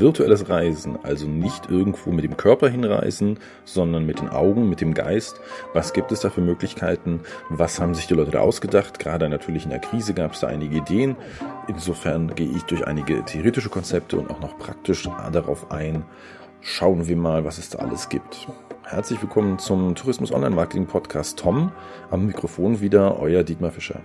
virtuelles Reisen, also nicht irgendwo mit dem Körper hinreisen, sondern mit den Augen, mit dem Geist. Was gibt es da für Möglichkeiten? Was haben sich die Leute da ausgedacht? Gerade natürlich in der Krise gab es da einige Ideen. Insofern gehe ich durch einige theoretische Konzepte und auch noch praktisch darauf ein. Schauen wir mal, was es da alles gibt. Herzlich willkommen zum Tourismus Online Marketing Podcast Tom. Am Mikrofon wieder euer Dietmar Fischer.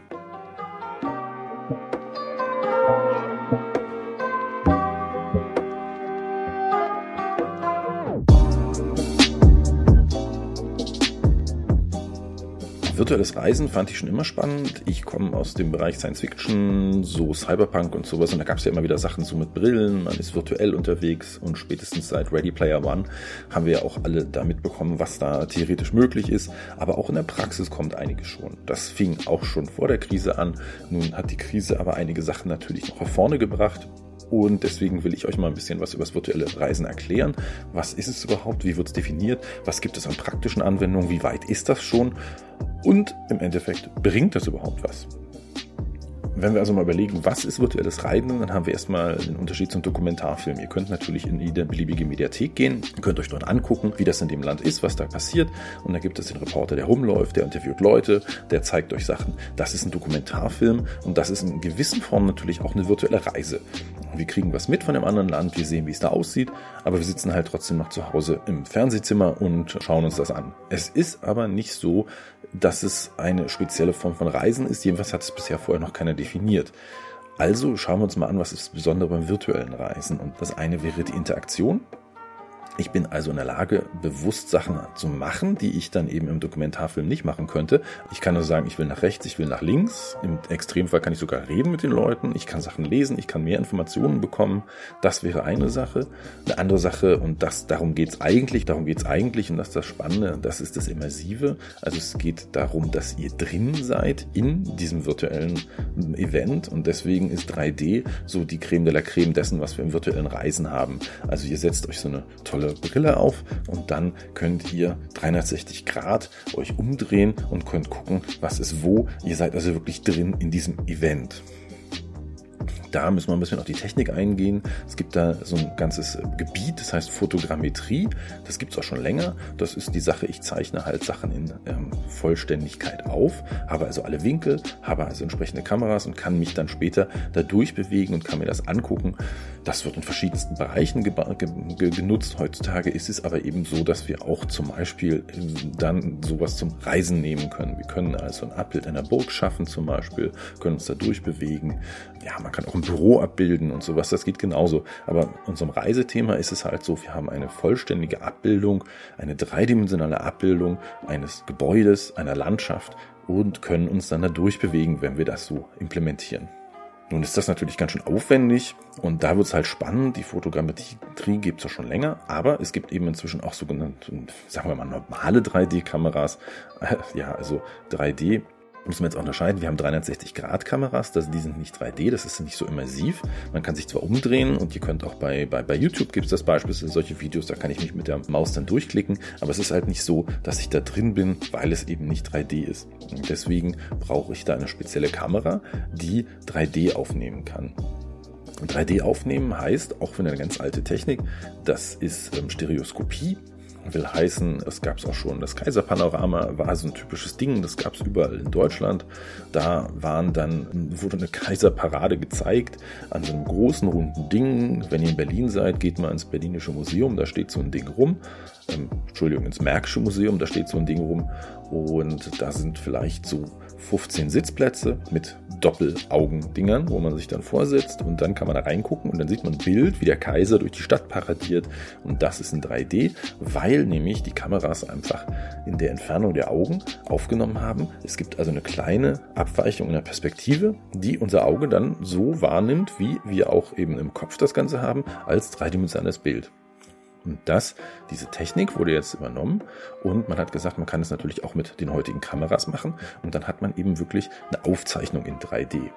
Virtuelles Reisen fand ich schon immer spannend. Ich komme aus dem Bereich Science Fiction, so Cyberpunk und sowas. Und da gab es ja immer wieder Sachen so mit Brillen, man ist virtuell unterwegs. Und spätestens seit Ready Player One haben wir ja auch alle da mitbekommen, was da theoretisch möglich ist. Aber auch in der Praxis kommt einiges schon. Das fing auch schon vor der Krise an. Nun hat die Krise aber einige Sachen natürlich noch nach vorne gebracht. Und deswegen will ich euch mal ein bisschen was über das virtuelle Reisen erklären. Was ist es überhaupt? Wie wird es definiert? Was gibt es an praktischen Anwendungen? Wie weit ist das schon? Und im Endeffekt bringt das überhaupt was? Wenn wir also mal überlegen, was ist virtuelles Reiten, dann haben wir erstmal den Unterschied zum Dokumentarfilm. Ihr könnt natürlich in jede beliebige Mediathek gehen, könnt euch dort angucken, wie das in dem Land ist, was da passiert. Und da gibt es den Reporter, der rumläuft, der interviewt Leute, der zeigt euch Sachen. Das ist ein Dokumentarfilm und das ist in gewissen Form natürlich auch eine virtuelle Reise. Wir kriegen was mit von einem anderen Land, wir sehen, wie es da aussieht, aber wir sitzen halt trotzdem noch zu Hause im Fernsehzimmer und schauen uns das an. Es ist aber nicht so, dass es eine spezielle Form von Reisen ist. Jedenfalls hat es bisher vorher noch keiner definiert. Also schauen wir uns mal an, was ist das Besondere beim virtuellen Reisen. Und das eine wäre die Interaktion. Ich bin also in der Lage, bewusst Sachen zu machen, die ich dann eben im Dokumentarfilm nicht machen könnte. Ich kann nur sagen, ich will nach rechts, ich will nach links. Im Extremfall kann ich sogar reden mit den Leuten. Ich kann Sachen lesen, ich kann mehr Informationen bekommen. Das wäre eine Sache. Eine andere Sache, und das, darum geht's eigentlich, darum geht's eigentlich, und das ist das Spannende, das ist das Immersive. Also es geht darum, dass ihr drin seid in diesem virtuellen Event. Und deswegen ist 3D so die Creme de la Creme dessen, was wir im virtuellen Reisen haben. Also ihr setzt euch so eine tolle tolle Brille auf und dann könnt ihr 360 Grad euch umdrehen und könnt gucken, was ist wo. Ihr seid also wirklich drin in diesem Event da müssen wir ein bisschen auf die Technik eingehen. Es gibt da so ein ganzes Gebiet, das heißt Fotogrammetrie. Das gibt es auch schon länger. Das ist die Sache, ich zeichne halt Sachen in ähm, Vollständigkeit auf, habe also alle Winkel, habe also entsprechende Kameras und kann mich dann später da durchbewegen und kann mir das angucken. Das wird in verschiedensten Bereichen ge ge genutzt. Heutzutage ist es aber eben so, dass wir auch zum Beispiel ähm, dann sowas zum Reisen nehmen können. Wir können also ein Abbild einer Burg schaffen zum Beispiel, können uns da durchbewegen. Ja, man kann auch ein Büro abbilden und sowas, das geht genauso. Aber in unserem Reisethema ist es halt so, wir haben eine vollständige Abbildung, eine dreidimensionale Abbildung eines Gebäudes, einer Landschaft und können uns dann da durchbewegen, wenn wir das so implementieren. Nun ist das natürlich ganz schön aufwendig und da wird es halt spannend. Die Fotogrammetrie gibt es ja schon länger, aber es gibt eben inzwischen auch sogenannte, sagen wir mal, normale 3D-Kameras. Ja, also 3D müssen wir jetzt unterscheiden. Wir haben 360-Grad-Kameras, die sind nicht 3D, das ist nicht so immersiv. Man kann sich zwar umdrehen und ihr könnt auch bei, bei, bei YouTube gibt es das beispielsweise solche Videos, da kann ich mich mit der Maus dann durchklicken, aber es ist halt nicht so, dass ich da drin bin, weil es eben nicht 3D ist. Und deswegen brauche ich da eine spezielle Kamera, die 3D aufnehmen kann. 3D aufnehmen heißt, auch wenn eine ganz alte Technik, das ist ähm, Stereoskopie will heißen, es gab es auch schon. Das Kaiserpanorama war so ein typisches Ding, das gab es überall in Deutschland. Da waren dann, wurde eine Kaiserparade gezeigt an so einem großen runden Ding. Wenn ihr in Berlin seid, geht mal ins Berlinische Museum, da steht so ein Ding rum. Ähm, Entschuldigung, ins Märkische Museum, da steht so ein Ding rum. Und da sind vielleicht so 15 Sitzplätze mit Doppelaugendingern, wo man sich dann vorsetzt und dann kann man da reingucken und dann sieht man ein Bild, wie der Kaiser durch die Stadt paradiert und das ist in 3D, weil nämlich die Kameras einfach in der Entfernung der Augen aufgenommen haben. Es gibt also eine kleine Abweichung in der Perspektive, die unser Auge dann so wahrnimmt, wie wir auch eben im Kopf das Ganze haben, als dreidimensionales Bild. Und das, diese Technik wurde jetzt übernommen und man hat gesagt, man kann es natürlich auch mit den heutigen Kameras machen und dann hat man eben wirklich eine Aufzeichnung in 3D.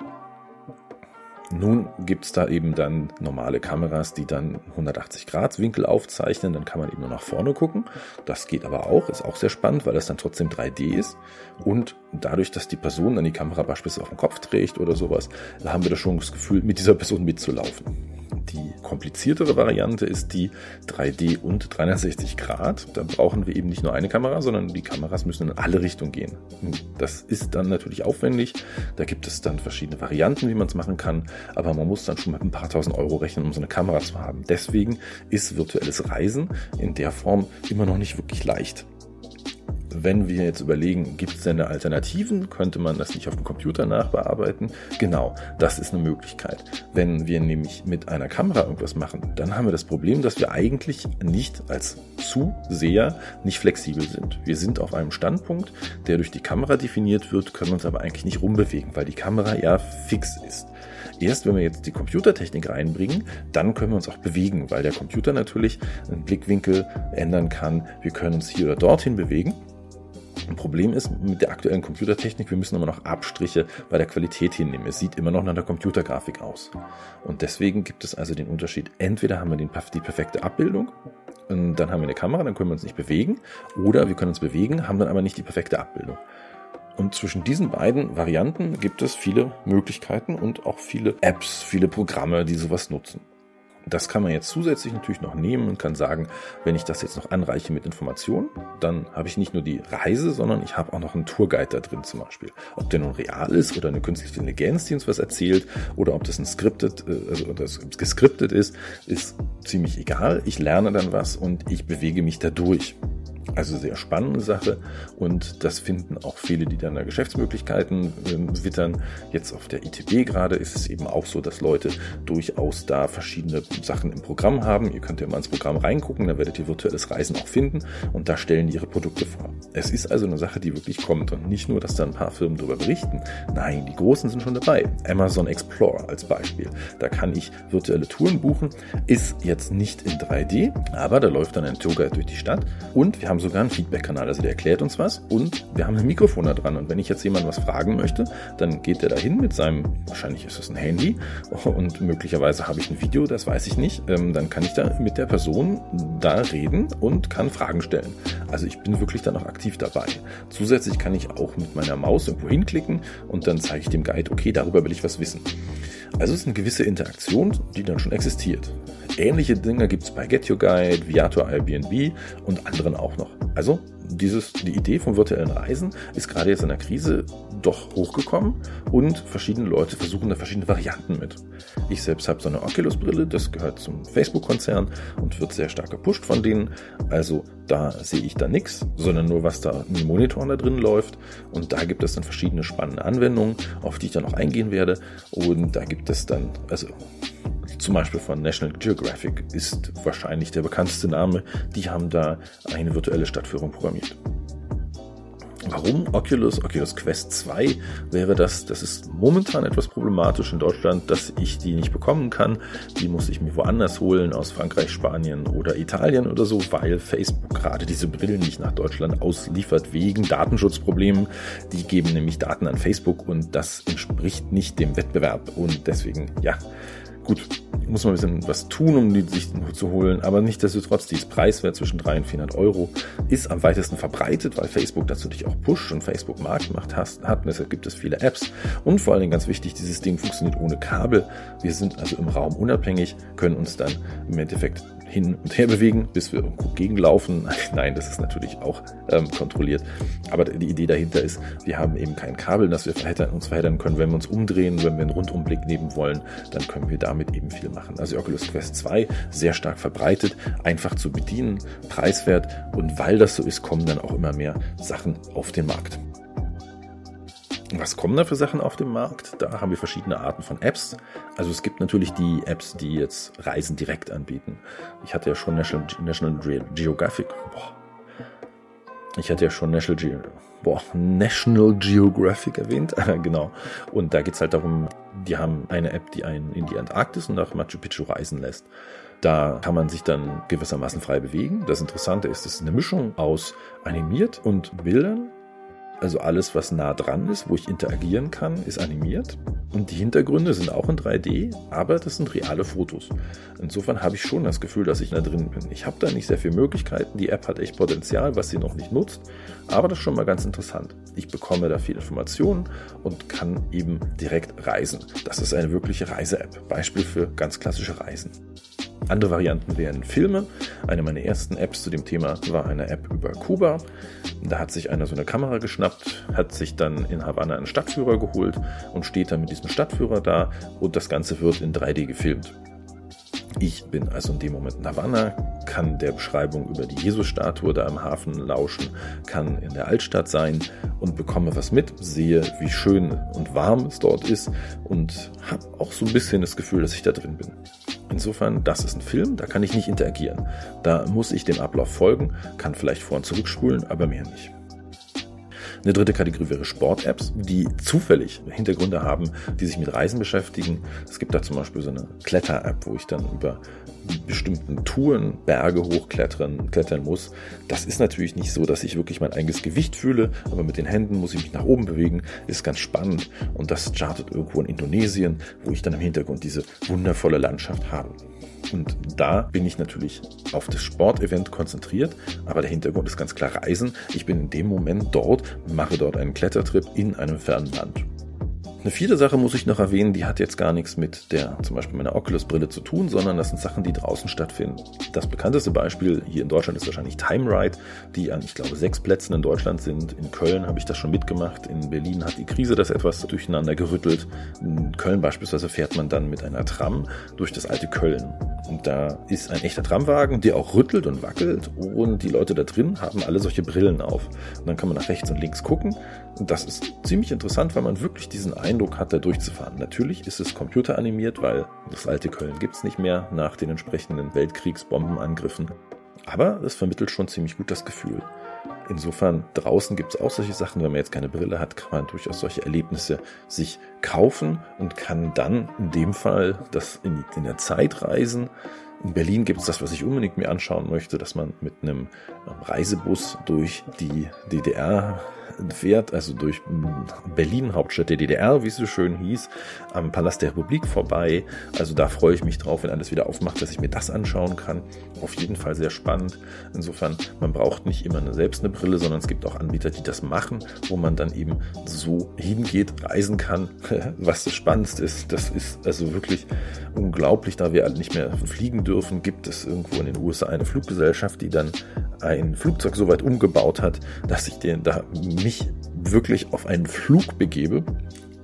Nun gibt's da eben dann normale Kameras, die dann 180 Grad Winkel aufzeichnen. Dann kann man eben nur nach vorne gucken. Das geht aber auch, ist auch sehr spannend, weil das dann trotzdem 3D ist. Und dadurch, dass die Person dann die Kamera beispielsweise auf dem Kopf trägt oder sowas, haben wir da schon das Gefühl, mit dieser Person mitzulaufen. Die kompliziertere Variante ist die 3D und 360 Grad. Da brauchen wir eben nicht nur eine Kamera, sondern die Kameras müssen in alle Richtungen gehen. Das ist dann natürlich aufwendig. Da gibt es dann verschiedene Varianten, wie man es machen kann. Aber man muss dann schon mit ein paar tausend Euro rechnen, um so eine Kamera zu haben. Deswegen ist virtuelles Reisen in der Form immer noch nicht wirklich leicht wenn wir jetzt überlegen, gibt es denn Alternativen? Könnte man das nicht auf dem Computer nachbearbeiten? Genau, das ist eine Möglichkeit. Wenn wir nämlich mit einer Kamera irgendwas machen, dann haben wir das Problem, dass wir eigentlich nicht als Zuseher nicht flexibel sind. Wir sind auf einem Standpunkt, der durch die Kamera definiert wird, können uns aber eigentlich nicht rumbewegen, weil die Kamera ja fix ist. Erst wenn wir jetzt die Computertechnik reinbringen, dann können wir uns auch bewegen, weil der Computer natürlich einen Blickwinkel ändern kann. Wir können uns hier oder dorthin bewegen. Ein Problem ist mit der aktuellen Computertechnik, wir müssen immer noch Abstriche bei der Qualität hinnehmen. Es sieht immer noch nach der Computergrafik aus. Und deswegen gibt es also den Unterschied. Entweder haben wir den, die perfekte Abbildung, und dann haben wir eine Kamera, dann können wir uns nicht bewegen, oder wir können uns bewegen, haben dann aber nicht die perfekte Abbildung. Und zwischen diesen beiden Varianten gibt es viele Möglichkeiten und auch viele Apps, viele Programme, die sowas nutzen. Das kann man jetzt zusätzlich natürlich noch nehmen und kann sagen, wenn ich das jetzt noch anreiche mit Informationen, dann habe ich nicht nur die Reise, sondern ich habe auch noch einen Tourguide da drin zum Beispiel. Ob der nun real ist oder eine künstliche Intelligenz, die uns was erzählt, oder ob das ein Scripted, äh, also das geskriptet ist, ist ziemlich egal. Ich lerne dann was und ich bewege mich dadurch. Also sehr spannende Sache und das finden auch viele, die dann da Geschäftsmöglichkeiten äh, wittern. Jetzt auf der ITB gerade ist es eben auch so, dass Leute durchaus da verschiedene Sachen im Programm haben. Ihr könnt ja mal ins Programm reingucken, da werdet ihr virtuelles Reisen auch finden und da stellen die ihre Produkte vor. Es ist also eine Sache, die wirklich kommt und nicht nur, dass da ein paar Firmen darüber berichten. Nein, die großen sind schon dabei. Amazon Explorer als Beispiel. Da kann ich virtuelle Touren buchen, ist jetzt nicht in 3D, aber da läuft dann ein Tourguide durch die Stadt und wir haben sogar einen Feedback-Kanal. Also der erklärt uns was und wir haben ein Mikrofon da dran. Und wenn ich jetzt jemand was fragen möchte, dann geht der dahin mit seinem, wahrscheinlich ist es ein Handy und möglicherweise habe ich ein Video, das weiß ich nicht. Ähm, dann kann ich da mit der Person da reden und kann Fragen stellen. Also ich bin wirklich dann auch aktiv dabei. Zusätzlich kann ich auch mit meiner Maus irgendwo hinklicken und dann zeige ich dem Guide, okay, darüber will ich was wissen. Also es ist eine gewisse Interaktion, die dann schon existiert. Ähnliche Dinge gibt es bei Get Your Guide, Viator Airbnb und anderen auch noch. Also dieses, die Idee vom virtuellen Reisen ist gerade jetzt in der Krise doch hochgekommen und verschiedene Leute versuchen da verschiedene Varianten mit. Ich selbst habe so eine Oculus-Brille, das gehört zum Facebook-Konzern und wird sehr stark gepusht von denen. Also da sehe ich da nichts, sondern nur was da in den Monitoren da drin läuft. Und da gibt es dann verschiedene spannende Anwendungen, auf die ich dann noch eingehen werde. Und da gibt es dann, also zum Beispiel von National Geographic ist wahrscheinlich der bekannteste Name. Die haben da eine virtuelle Stadtführung programmiert. Warum Oculus? Oculus Quest 2 wäre das. Das ist momentan etwas problematisch in Deutschland, dass ich die nicht bekommen kann. Die muss ich mir woanders holen, aus Frankreich, Spanien oder Italien oder so, weil Facebook gerade diese Brillen nicht nach Deutschland ausliefert wegen Datenschutzproblemen. Die geben nämlich Daten an Facebook und das entspricht nicht dem Wettbewerb. Und deswegen, ja, gut, muss man ein bisschen was tun, um die sich zu holen, aber nichtsdestotrotz, die ist preiswert zwischen 300 und 400 Euro, ist am weitesten verbreitet, weil Facebook dazu dich auch pusht und Facebook Marktmacht hat, deshalb gibt es viele Apps und vor allen Dingen ganz wichtig, dieses Ding funktioniert ohne Kabel. Wir sind also im Raum unabhängig, können uns dann im Endeffekt hin und her bewegen, bis wir irgendwo gegenlaufen. Nein, das ist natürlich auch ähm, kontrolliert. Aber die Idee dahinter ist, wir haben eben kein Kabel, das wir verheddern, uns verheddern können. Wenn wir uns umdrehen, wenn wir einen Rundumblick nehmen wollen, dann können wir damit eben viel machen. Also Oculus Quest 2 sehr stark verbreitet, einfach zu bedienen, preiswert und weil das so ist, kommen dann auch immer mehr Sachen auf den Markt. Was kommen da für Sachen auf den Markt? Da haben wir verschiedene Arten von Apps. Also es gibt natürlich die Apps, die jetzt Reisen direkt anbieten. Ich hatte ja schon National, National Geographic. Boah. Ich hatte ja schon National, Ge Boah, National Geographic erwähnt. genau. Und da geht es halt darum, die haben eine App, die einen in die Antarktis und nach Machu Picchu reisen lässt. Da kann man sich dann gewissermaßen frei bewegen. Das Interessante ist, es ist eine Mischung aus animiert und Bildern Also alles, was nah dran ist, wo ich interagieren kann, ist animiert. Und die Hintergründe sind auch in 3D, aber das sind reale Fotos. Insofern habe ich schon das Gefühl, dass ich da drin bin. Ich habe da nicht sehr viele Möglichkeiten. Die App hat echt Potenzial, was sie noch nicht nutzt. Aber das ist schon mal ganz interessant. Ich bekomme da viel Informationen und kann eben direkt reisen. Das ist eine wirkliche Reise-App. Beispiel für ganz klassische Reisen. Andere Varianten wären Filme. Eine meiner ersten Apps zu dem Thema war eine App über Kuba. Da hat sich einer so eine Kamera geschnappt, hat sich dann in Havanna einen Stadtführer geholt und steht dann mit diesem Stadtführer da und das Ganze wird in 3D gefilmt. Ich bin also in dem Moment in Havanna, kann der Beschreibung über die Jesus-Statue da im Hafen lauschen, kann in der Altstadt sein und bekomme was mit, sehe, wie schön und warm es dort ist und habe auch so ein bisschen das Gefühl, dass ich da drin bin. Insofern, das ist ein Film, da kann ich nicht interagieren. Da muss ich dem Ablauf folgen, kann vielleicht vor- und zurückspulen, aber mehr nicht. Eine dritte Kategorie wäre Sport-Apps, die zufällig Hintergründe haben, die sich mit Reisen beschäftigen. Es gibt da zum Beispiel so eine Kletter-App, wo ich dann über bestimmten Touren Berge hochklettern klettern muss. Das ist natürlich nicht so, dass ich wirklich mein eigenes Gewicht fühle, aber mit den Händen muss ich mich nach oben bewegen. Ist ganz spannend und das startet irgendwo in Indonesien, wo ich dann im Hintergrund diese wundervolle Landschaft habe. Und da bin ich natürlich auf das Sportevent konzentriert, aber der Hintergrund ist ganz klar Reisen. Ich bin in dem Moment dort, mache dort einen Klettertrip in einem fernen Land. Eine vierte Sache muss ich noch erwähnen, die hat jetzt gar nichts mit der zum Beispiel meiner Oculus-Brille zu tun, sondern das sind Sachen, die draußen stattfinden. Das bekannteste Beispiel hier in Deutschland ist wahrscheinlich Time Ride, die an, ich glaube, sechs Plätzen in Deutschland sind. In Köln habe ich das schon mitgemacht. In Berlin hat die Krise das etwas durcheinander gerüttelt. In Köln beispielsweise fährt man dann mit einer Tram durch das alte Köln. Und da ist ein echter Tramwagen, der auch rüttelt und wackelt und die Leute da drin haben alle solche Brillen auf. Und dann kann man nach rechts und links gucken. Und das ist ziemlich interessant, weil man wirklich diesen Eindruck hat, da durchzufahren. Natürlich ist es computeranimiert, weil das alte Köln gibt's nicht mehr nach den entsprechenden Weltkriegsbombenangriffen. Aber es vermittelt schon ziemlich gut das Gefühl. Insofern, draußen gibt es auch solche Sachen. Wenn man jetzt keine Brille hat, kann man durchaus solche Erlebnisse sich kaufen und kann dann in dem Fall das in, in der Zeit reisen. In Berlin gibt es das, was ich unbedingt mir anschauen möchte, dass man mit einem Reisebus durch die DDR fährt, also durch Berlin, Hauptstadt der DDR, wie es so schön hieß, am Palast der Republik vorbei. Also da freue ich mich drauf, wenn alles wieder aufmacht, dass ich mir das anschauen kann. Auf jeden Fall sehr spannend. Insofern, man braucht nicht immer eine, selbst eine Brille, sondern es gibt auch Anbieter, die das machen, wo man dann eben so hingeht, reisen kann. Was das Spannendste ist, das ist also wirklich unglaublich, da wir alle nicht mehr fliegen dürfen, gibt es irgendwo in den USA eine Fluggesellschaft, die dann ein Flugzeug so weit umgebaut hat, dass ich den da mich wirklich auf einen Flug begebe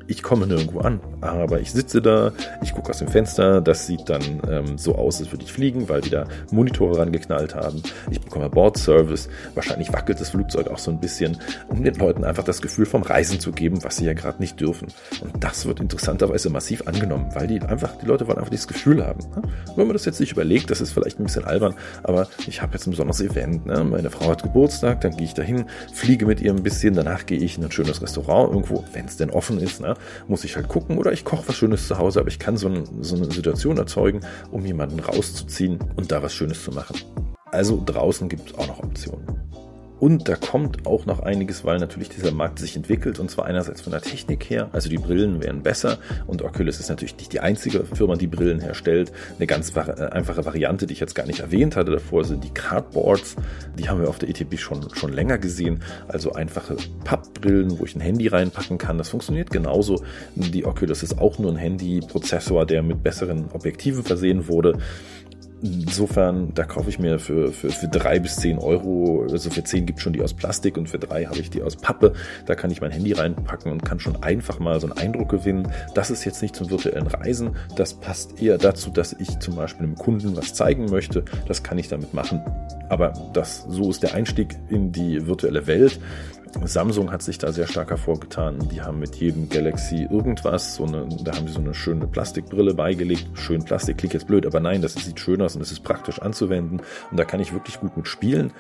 ich komme nirgendwo an, aber ich sitze da, ich gucke aus dem Fenster, das sieht dann ähm, so aus, als würde ich fliegen, weil die da Monitore rangeknallt haben. Ich bekomme Bordservice, wahrscheinlich wackelt das Flugzeug auch so ein bisschen, um den Leuten einfach das Gefühl vom Reisen zu geben, was sie ja gerade nicht dürfen. Und das wird interessanterweise massiv angenommen, weil die einfach, die Leute wollen einfach dieses Gefühl haben. Ne? Wenn man das jetzt nicht überlegt, das ist vielleicht ein bisschen albern, aber ich habe jetzt ein besonderes Event. Ne? Meine Frau hat Geburtstag, dann gehe ich dahin, fliege mit ihr ein bisschen, danach gehe ich in ein schönes Restaurant irgendwo, wenn es denn offen ist. Ne? Muss ich halt gucken oder ich koche was Schönes zu Hause, aber ich kann so, ein, so eine Situation erzeugen, um jemanden rauszuziehen und da was Schönes zu machen. Also draußen gibt es auch noch Optionen. Und da kommt auch noch einiges, weil natürlich dieser Markt sich entwickelt und zwar einerseits von der Technik her, also die Brillen werden besser und Oculus ist natürlich nicht die einzige Firma, die Brillen herstellt. Eine ganz äh, einfache Variante, die ich jetzt gar nicht erwähnt hatte davor, sind die Cardboards. Die haben wir auf der ETB schon, schon länger gesehen. Also einfache Pappbrillen, wo ich ein Handy reinpacken kann. Das funktioniert genauso. Die Oculus ist auch nur ein Handy-Prozessor, der mit besseren Objektiven versehen wurde. Insofern, da kaufe ich mir für, für, für drei bis zehn Euro, also für zehn gibt schon die aus Plastik und für drei habe ich die aus Pappe. Da kann ich mein Handy reinpacken und kann schon einfach mal so einen Eindruck gewinnen. Das ist jetzt nicht zum virtuellen Reisen. Das passt eher dazu, dass ich zum Beispiel einem Kunden was zeigen möchte. Das kann ich damit machen. Aber das, so ist der Einstieg in die virtuelle Welt. Samsung hat sich da sehr stark hervorgetan. Die haben mit jedem Galaxy irgendwas, so eine, da haben sie so eine schöne Plastikbrille beigelegt. Schön Plastik klingt jetzt blöd, aber nein, das sieht schön aus und es ist praktisch anzuwenden. Und da kann ich wirklich gut mit spielen.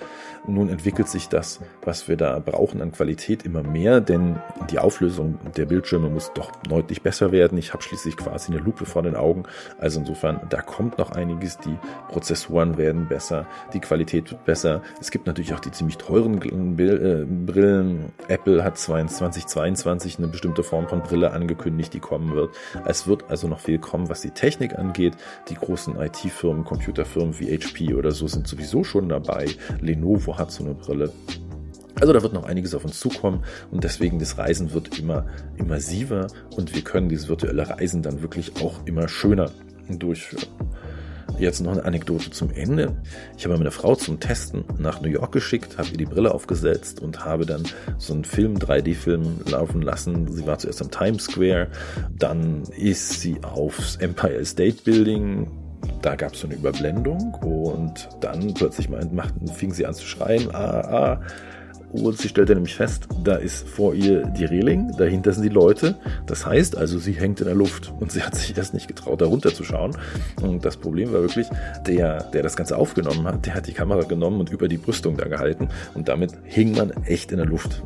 Nun entwickelt sich das, was wir da brauchen an Qualität immer mehr, denn die Auflösung der Bildschirme muss doch deutlich besser werden. Ich habe schließlich quasi eine Lupe vor den Augen. Also insofern, da kommt noch einiges. Die Prozessoren werden besser, die Qualität wird besser. Es gibt natürlich auch die ziemlich teuren Brillen Brillen. Apple hat 2022 eine bestimmte Form von Brille angekündigt, die kommen wird. Es wird also noch viel kommen, was die Technik angeht. Die großen IT-Firmen, Computerfirmen wie HP oder so sind sowieso schon dabei. Lenovo hat so eine Brille. Also da wird noch einiges auf uns zukommen und deswegen das Reisen wird immer immersiver und wir können dieses virtuelle Reisen dann wirklich auch immer schöner durchführen. Jetzt noch eine Anekdote zum Ende. Ich habe meine Frau zum Testen nach New York geschickt, habe ihr die Brille aufgesetzt und habe dann so einen Film, 3D-Film laufen lassen. Sie war zuerst am Times Square, dann ist sie aufs Empire State Building da gab es so eine Überblendung und dann plötzlich machten, fing sie an zu schreien, ah, ah, und sie stellte nämlich fest, da ist vor ihr die Reling, dahinter sind die Leute. Das heißt also, sie hängt in der Luft und sie hat sich erst nicht getraut, da runter zu schauen. Und das Problem war wirklich, der, der das Ganze aufgenommen hat, der hat die Kamera genommen und über die Brüstung da gehalten und damit hing man echt in der Luft.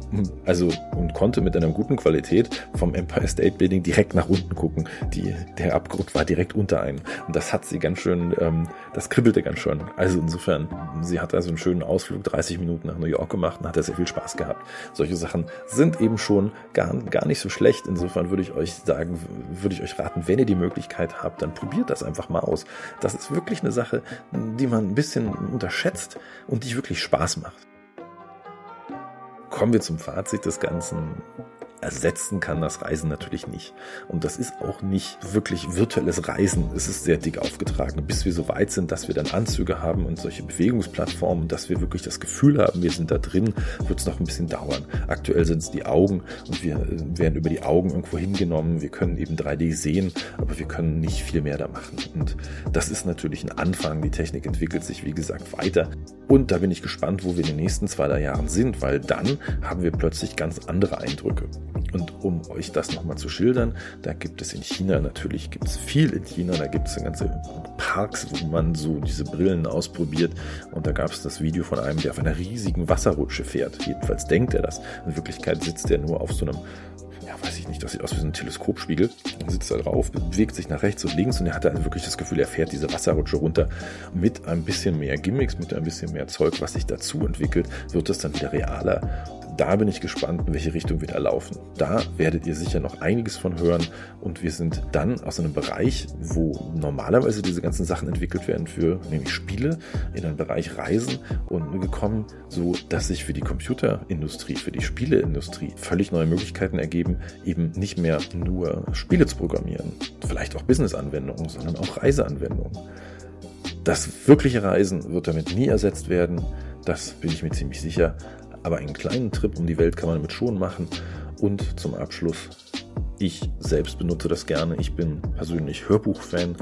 Also und konnte mit einer guten Qualität vom Empire State Building direkt nach unten gucken. Die, der Abgrund war direkt unter einem. Und das hat sie ganz schön, ähm, das kribbelte ganz schön. Also insofern, sie hat also einen schönen Ausflug, 30 Minuten nach New York gemacht und hat das viel Spaß gehabt. Solche Sachen sind eben schon gar, gar nicht so schlecht. Insofern würde ich euch sagen, würde ich euch raten, wenn ihr die Möglichkeit habt, dann probiert das einfach mal aus. Das ist wirklich eine Sache, die man ein bisschen unterschätzt und die wirklich Spaß macht. Kommen wir zum Fazit des Ganzen ersetzen kann das Reisen natürlich nicht. Und das ist auch nicht wirklich virtuelles Reisen. Es ist sehr dick aufgetragen. Bis wir so weit sind, dass wir dann Anzüge haben und solche Bewegungsplattformen, dass wir wirklich das Gefühl haben, wir sind da drin, wird es noch ein bisschen dauern. Aktuell sind es die Augen und wir äh, werden über die Augen irgendwo hingenommen. Wir können eben 3D sehen, aber wir können nicht viel mehr da machen. Und das ist natürlich ein Anfang. Die Technik entwickelt sich, wie gesagt, weiter. Und da bin ich gespannt, wo wir in den nächsten zwei, drei Jahren sind, weil dann haben wir plötzlich ganz andere Eindrücke. Und um euch das nochmal zu schildern, da gibt es in China natürlich gibt es viel in China, da gibt es ganze Parks, wo man so diese Brillen ausprobiert. Und da gab es das Video von einem, der auf einer riesigen Wasserrutsche fährt. Jedenfalls denkt er das. In Wirklichkeit sitzt er nur auf so einem ja, weiß ich nicht, das sieht aus wie so ein Teleskopspiegel. Dann sitzt er drauf, bewegt sich nach rechts und links und er hatte also wirklich das Gefühl, er fährt diese Wasserrutsche runter. Mit ein bisschen mehr Gimmicks, mit ein bisschen mehr Zeug, was sich dazu entwickelt, wird es dann wieder realer da bin ich gespannt, in welche Richtung wir da laufen. Da werdet ihr sicher noch einiges von hören und wir sind dann aus einem Bereich, wo normalerweise diese ganzen Sachen entwickelt werden für nämlich Spiele, in einen Bereich Reisen und gekommen, so dass sich für die Computerindustrie, für die Spieleindustrie völlig neue Möglichkeiten ergeben, eben nicht mehr nur Spiele zu programmieren, vielleicht auch Business-Anwendungen, sondern auch Reiseanwendungen. Das wirkliche Reisen wird damit nie ersetzt werden. Das bin ich mir ziemlich sicher. Aber einen kleinen Trip um die Welt kann man damit schon machen. Und zum Abschluss, ich selbst benutze das gerne. Ich bin persönlich Hörbuchfan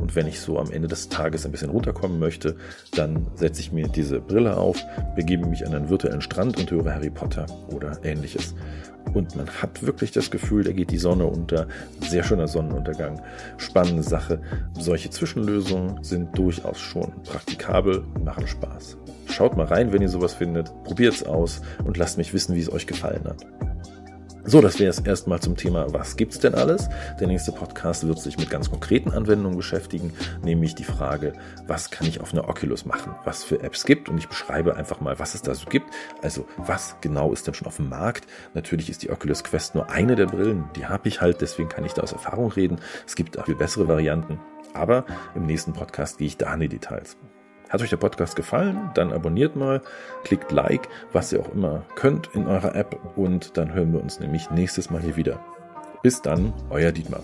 und wenn ich so am Ende des Tages ein bisschen runterkommen möchte, dann setze ich mir diese Brille auf, begebe mich an einen virtuellen Strand und höre Harry Potter oder ähnliches. Und man hat wirklich das Gefühl, da geht die Sonne unter. Sehr schöner Sonnenuntergang. Spannende Sache. Solche Zwischenlösungen sind durchaus schon praktikabel und machen Spaß. Schaut mal rein, wenn ihr sowas findet. Probiert es aus und lasst mich wissen, wie es euch gefallen hat. So, das wäre es erstmal zum Thema, was gibt's denn alles? Der nächste Podcast wird sich mit ganz konkreten Anwendungen beschäftigen, nämlich die Frage, was kann ich auf einer Oculus machen? Was für Apps gibt? Und ich beschreibe einfach mal, was es da so gibt. Also, was genau ist denn schon auf dem Markt? Natürlich ist die Oculus Quest nur eine der Brillen. Die habe ich halt, deswegen kann ich da aus Erfahrung reden. Es gibt auch viel bessere Varianten. Aber im nächsten Podcast gehe ich da in die Details. Hat euch der Podcast gefallen? Dann abonniert mal, klickt Like, was ihr auch immer könnt in eurer App und dann hören wir uns nämlich nächstes Mal hier wieder. Bis dann, euer Dietmar.